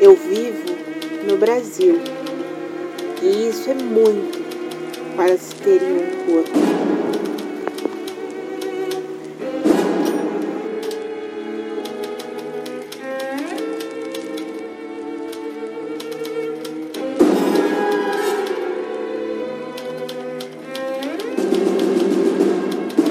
Eu vivo no Brasil e isso é muito para se ter em um corpo.